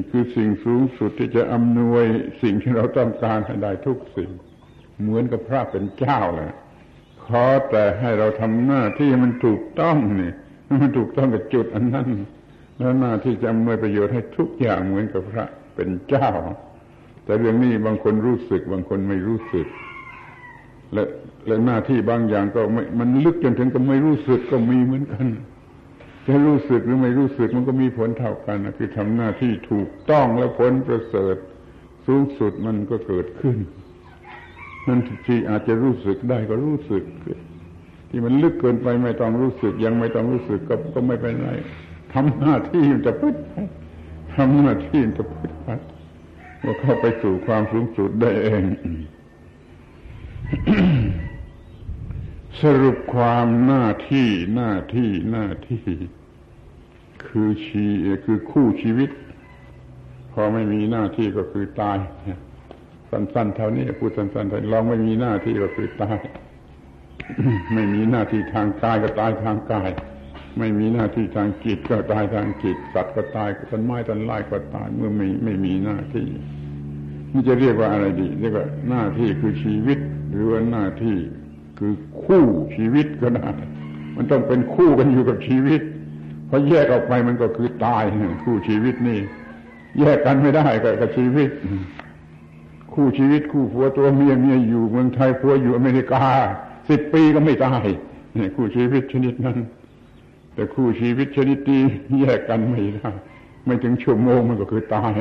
[SPEAKER 1] คือสิ่งสูงสุดที่จะอำนวยสิ่งที่เราต้องการให้ได้ทุกสิ่ง เหมือนกับพระเป็นเจ้าแหละขอแต่ให้เราทำหน้าที่มันถูกต้องนี่มันถูกต้องกับจุดอันนั้นแล้วหน้าที่จะอำนวยประโยชน์ให้ทุกอย่างเหมือนกับพระเป็นเจ้า แต่เรื่องนี้บางคนรู้สึก บางคนไม่รู้สึก และและหน้าที่บางอย่างก็ไม่มันลึกจนถึงกับไม่รู้สึกก็มีเหมือนกัน จะรู้สึกหรือไม่รู้สึกมันก็มีผลเท่ากันนะคือทำหน้าที่ถูกต้องและผลประเสริฐสูงสุดมันก็เกิดขึ้นนั่นที่อาจจะรู้สึกได้ก็รู้สึก ที่มันลึกเกินไปไม่ต้องรู้สึก ยังไม่ต้องรู้สึกก็ก็ไม่เป็นไรทำหน้าที่มันจะพึ่งทำหน้าที่มันจะพึ่งพัดว่าเข้าไปสู่ความสูงสุดได้เอง สรุปความหน้าที่หน้าที่หน้าที่ คือชีคือคู่ชีวิต พอไม่มีหน้าที่ก็คือตาย สั้นๆเท่านี้พูดสั้นๆเท่านี้ลองไม่มีหน้าที่ก็คือตาย ไม่มีหน้าที่ทางกายก็ตายทางกาย ไม่มีหน้าที่ทางจิตก็ตายทางจิตสัตว์ก็ตายต้นไม้ต้นไม้ก็ตาย เมื่อไม่ไม่มีหน้าที่นี่จะเรียกว่าอะไรดีเรียกว่าหน้าที่คือชีวิต หรือว่าหน้าที่ คือคู่ชีวิตก็ได้มันต้องเป็นคู่กันอยู่กับชีวิตเพราะแยกออกไปมันก็คือตายคู่ชีวิตนี่ แยกกันไม่ได้กับชีวิต คู่ชีวิตคู่ผัวตัวเมียเมียอยู่เมืองไทยผัวอยู่อเมริกาสิบปีก็ไม่ตายนี่คู่ชีวิตชนิดนั้น แต่คู่ชีวิตชนิดนี้แยกกันไม่ได้ไม่ถึงชั่วโมงมันก็คือตาย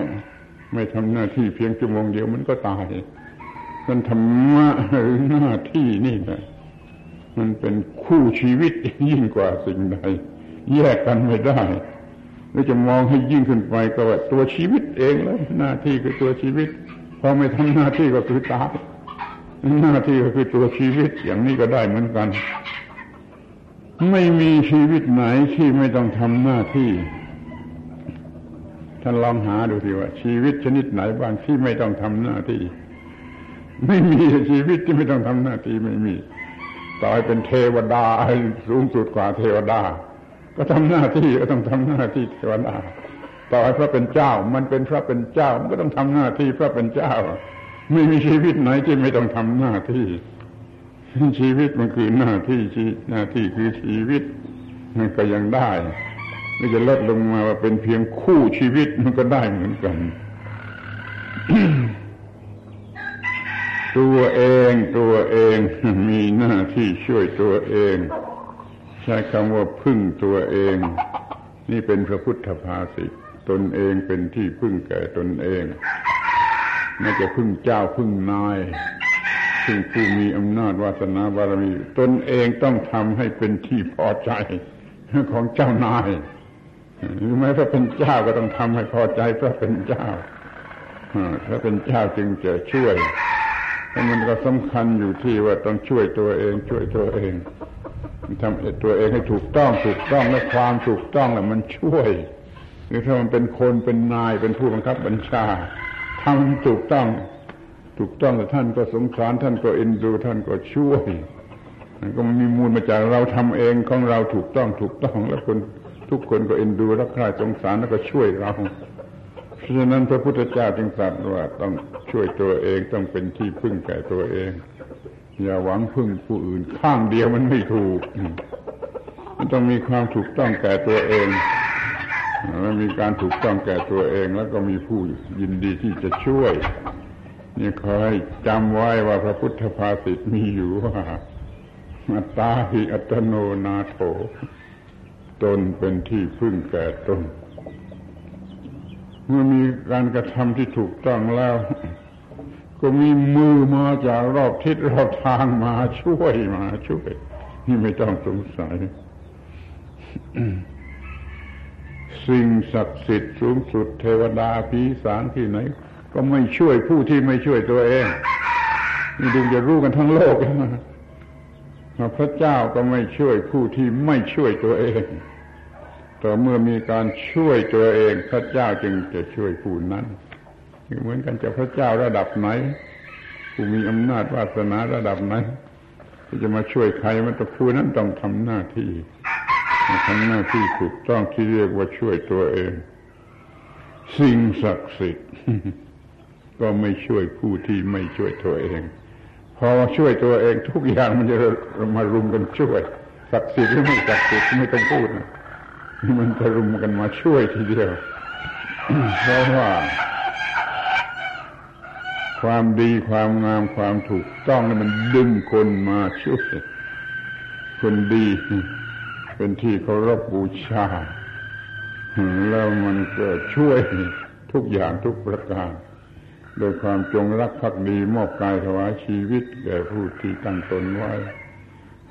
[SPEAKER 1] ไม่ทำหน้าที่เพียงชั่วโมงเดียวมันก็ตาย มันธรรมะหรือหน้าที่นี่แหละมันเป็นคู่ชีวิตยิ่งกว่าสิ่งใด แยกกันไม่ได้หรือจะมองให้ยิ่งขึ้นไปก็ว่าตัวชีวิตเองเลยหน้าที่คือตัวชีวิตพอไม่ทำหน้าที่ก็คือตายหน้าที่ก็คือตัวชีวิตอย่างนี้ก็ได้เหมือนกัน ไม่มีชีวิตไหนที่ไม่ต้องทำหน้าที่ท่านลองหาดูสิว่าชีวิตชนิดไหนบ้างที่ไม่ต้องทำหน้าที่ ไม่มีชีวิตที่ไม่ต้องทำหน้าที่ไม่มีต่อให้เป็นเทวดาสูงสุดกว่าเทวดา ก็ทำหน้าที่ก็ต้องทำหน้าที่เทวดาต่อให้พระเป็นเจ้า มันเป็นพระเป็นเจ้ามันก็ต้องทำหน้าที่พระเป็นเจ้า ไม่มีชีวิตไหนที่ไม่ต้องทำหน้าที่ ชีวิตมันคือหน้าที่ชีหน้าที่คือชีวิตมันก็ยังได้ไม่จะลดลงมาว่าเป็นเพียงคู่ชีวิตมันก็ได้เหมือนกัน ตัวเองตัวเองมีหน้าที่ช่วยตัวเอง ใช้คำว่าพึ่งตัวเอง นี่เป็นพระพุทธภาษิตตนเองเป็นที่พึ่งแก่ตนเองไม่จะพึ่งเจ้าพึ่งนายซึ่งผู้มีอำนาจวาสนาบารมี ตนเองต้องทำให้เป็นที่พอใจของเจ้านายหรือแม้ถ้าเป็นเจ้าก็ต้องทำให้พอใจพราะเป็นเจ้าถ้าเป็นเจ้าจึงจะช่วย มันก็สำคัญอยู่ที่ว่าต้องช่วยตัวเอง ช่วยตัวเองทำตัวเองให้ถูกต้องถูกต้องและความถูกต้องแหละมันช่วยหรือถ้ามันเป็นคนเป็นนายเป็นผู้บังคับบัญชาทำถูกต้อง ถูกต้องแต่ท่านก็สงสารท่านก็เอ็นดูท่านก็ช่วยมันก็มีมูลมาจากเราทำเองของเราถูกต้องถูกต้อง แล้วคนทุกคนก็เอ็นดูรักใคร่สงสารแล้วก็ช่วยเรา เพราะฉะนั้นพระพุทธเจ้าจึงตรัสว่าต้องช่วยตัวเองต้องเป็นที่พึ่งแก่ตัวเอง อย่าหวังพึ่งผู้อื่น ข้างเดียวมันไม่ถูก มันต้องมีความถูกต้องแก่ตัวเองแล้วมีการถูกต้องแก่ตัวเอง แล้วก็มีผู้ยินดีที่จะช่วยนี่คอยจำไว้ว่าพระพุทธภาษิตมีอยู่ว่าอัตตาหิอัตโนนาโถ ตนเป็นที่พึ่งแก่ตน เมื่อมีการกระทำที่ถูกต้องแล้ว ก็มีมือมาจากรอบทิศรอบทางมาช่วยมาช่วย นี่ไม่ต้องสงสัย สิ่งศักดิ์สิทธิ์สูงสุดเทวดาผีสารที่ไหน ก็ไม่ช่วยผู้ที่ไม่ช่วยตัวเองนี่ดูจะรู้กันทั้งโลกพระเจ้าก็ไม่ช่วยผู้ที่ไม่ช่วยตัวเอง แต่เมื่อมีการช่วยตัวเองพระเจ้าจึงจะช่วยผู้นั้นเหมือนกันจะพระเจ้าระดับไหนผู้มีอำนาจวาสนาระดับไหนจะมาช่วยใครมันต้องผู้นั้นต้องทำหน้าที่ทำหน้าที่ถูกต้องที่เรียกว่าช่วยตัวเอง สิ่งศักดิ์สิทธิ์ก็ไม่ช่วยผู้ที่ไม่ช่วยตัวเอง พอช่วยตัวเองทุกอย่างมันจะมารุมกันช่วยศักดิ์สิทธิ์หรือไม่ศักดิ์สิทธิ์ไม่ต้องพูดนะ มันจะรุมกันมาช่วยทีเดียว เพราะว่า ความดีความงามความถูกต้องนี่มันดึงคนมาช่วยคนดี เป็นที่เคารพบูชา แล้วมันก็ช่วยทุกอย่างทุกประการโดยความจงรักภักดีมอบกายถวายชีวิตแก่ผู้ที่ตั้งตนไว้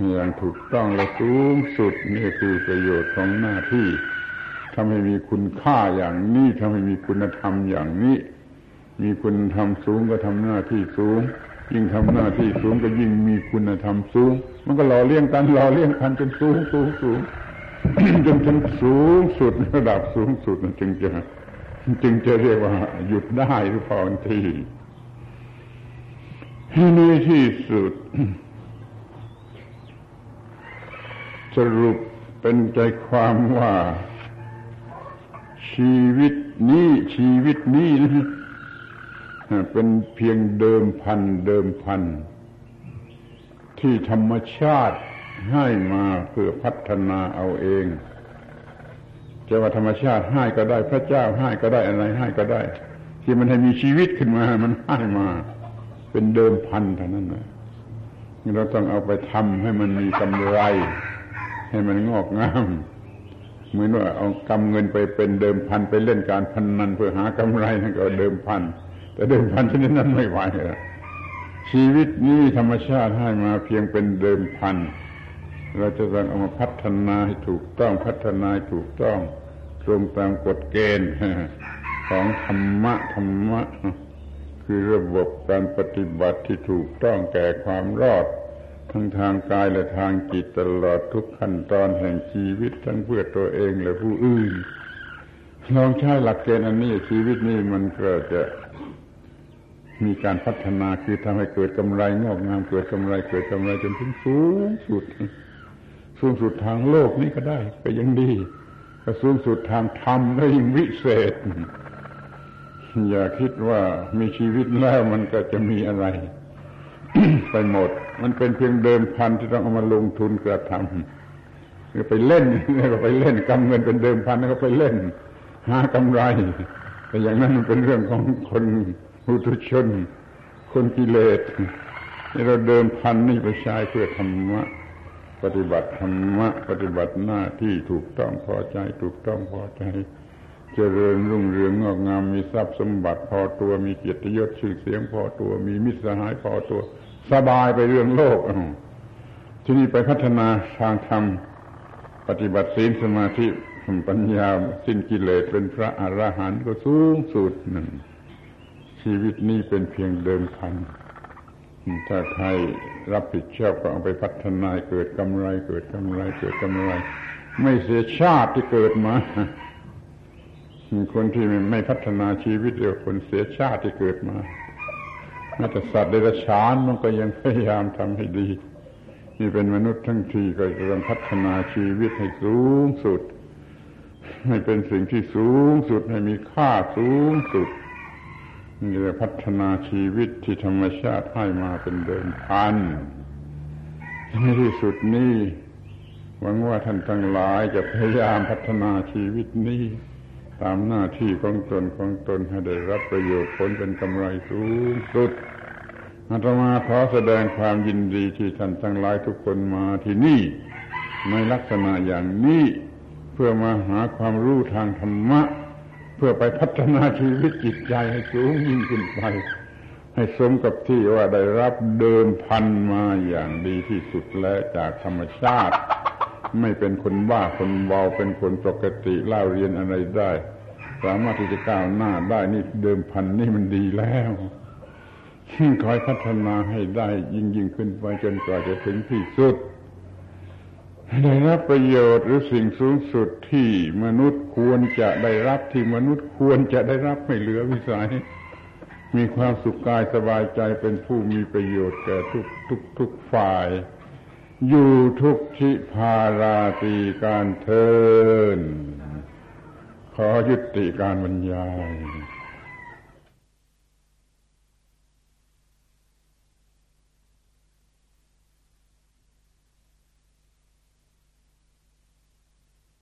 [SPEAKER 1] อย่างถูกต้องและสูงสุดนี่คือประโยชน์ของหน้าที่ทำให้มีคุณค่าอย่างนี้ทำให้มีคุณธรรมอย่างนี้ มีคุณธรรมสูงก็ทำหน้าที่สูง ยิ่งทำหน้าที่สูงก็ยิ่งมีคุณธรรมสูง มันก็หล่อเลี้ยงกันหล่อเลี้ยงกันจนสูงสูงสูงจนถึงสูงสุดระดับสูงสุดจึงจะจึงจะเรียกว่าหยุดได้หรือพอทีที่นี่ที่สุด สรุปเป็นใจความว่า ชีวิตนี้ชีวิตนี้เป็นเพียงเดิมพันเดิมพัน ที่ธรรมชาติให้มาเพื่อพัฒนาเอาเองจะว่าธรรมชาติให้ก็ได้พระเจ้าให้ก็ได้อะไรให้ก็ได้ ที่มันให้มีชีวิตขึ้นมา มันให้มา เป็นเดิมพันเท่านั้นนะเราต้องเอาไปทำให้มันมีกำไร ให้มันงอกงาม เหมือนว่าเอากำเงินไปเป็นเดิมพันไปเล่นการพนนันเพื่อหากำไรนั่นก็เดิมพัน แต่เดิมพันชนิดนั้นไม่ไหวชีวิตนี้ธรรมชาติให้มาเพียงเป็นเดิมพัน เราจะต้องเอามาพัฒนาให้ถูกต้องพัฒนาถูกต้องตรงตามกฎเกณฑ์ของธรรมะธรรมะ คือระบบการปฏิบัติที่ถูกต้องแก่ความรอด ทั้งทางกายและทางจิตตลอดทุกขั้นตอนแห่งชีวิตทั้งเพื่อตัวเองและผู้อื่นลองใช้หลักเกณฑ์อันนี้ชีวิตนี้มันก็จะมีการพัฒนาคือทำให้เกิดกำไรงอกงามเกิดกำไรเกิดกำไรจนถึงสูงสุด สูงสุดทางโลกนี้ก็ได้ ก็ยังดีก็สูงสุดทางธรรมได้ยิ่งวิเศษ อย่าคิดว่ามีชีวิตแล้วมันก็จะมีอะไร ไปหมด มันเป็นเพียงเดิมพันที่ต้องเอามาลงทุนกระทำก็ไปเล่นก็ไปเล่นกำเงินเป็นเดิมพันแล้วก็ไปเล่น หากำไรแต่อย่างนั้นมันเป็นเรื่องของคนหุตุชน คนกิเลสนี่เราเดิมพันนี่ไปใช้เพื่อธรรมะปฏิบัติธรรมะปฏิบัติหน้าที่ถูกต้องพอใจ ถูกต้องพอใจ จริญรุ่งเรืองงอกงามมีทรัพย์สมบัติพอตัวมีเกียรติยศชื่อเสียงพอตัว มีมิตรสหายพอตัว สบายไปเรื่องโลกที่นี่ไปพัฒนาทางธรรมปฏิบัติศีลสมาธิปัญญาสิ้นกิเลสเป็นพระอรหันต์ก็สูงสุดหนึ่งชีวิตนี้เป็นเพียงเดิมพันถ้าใครรับผิดชอบก็เอาไปพัฒนาเกิดกำไรเกิดกำไรเกิดกำไร ไม่เสียชาติที่เกิดมา คนที่ไม่พัฒนาชีวิตเรียกคนเสียชาติที่เกิดมาแม้แต่สัตว์เดรัจฉานมันก็ยังพยายามทำให้ดี นี่เป็นมนุษย์ทั้งทีก็จะต้องพัฒนาชีวิตให้สูงสุด ให้เป็นสิ่งที่สูงสุดให้มีค่าสูงสุดนี่จะพัฒนาชีวิตที่ธรรมชาติให้มาเป็นเดิมพันในที่สุดนี้หวังว่าท่านทั้งหลายจะพยายามพัฒนาชีวิตนี้ ตามหน้าที่ของตนของตนให้ได้รับประโยชน์ผลเป็นกำไรสูงสุดอาตมาขอแสดงความยินดีที่ท่านทั้งหลายทุกคนมาที่นี่ในลักษณะอย่างนี้เพื่อมาหาความรู้ทางธรรมะ เพื่อไปพัฒนาชีวิตจิตใจให้สูงยิ่งขึ้นไป ให้สมกับที่ว่าได้รับเดินพันมาอย่างดีที่สุดแล้วจากธรรมชาติ ไม่เป็นคนบ้าคนเบาเป็นคนปกติเล่าเรียนอะไรได้ สามารถที่จะก้าวหน้าได้นี่เดิมพันนี่มันดีแล้วคอยพัฒนาให้ได้ยิ่งยิ่งขึ้นไปจนกว่าจะถึงที่สุดได้รับประโยชน์หรือสิ่งสูงสุดที่มนุษย์ควรจะได้รับที่มนุษย์ควรจะได้รับไม่เหลือวิสัย มีความสุขกายสบายใจเป็นผู้มีประโยชน์แก่ทุกทุกทุกฝ่าย อยู่ทุกทิพาราตีการเทิน ขอยุติการบรรยาย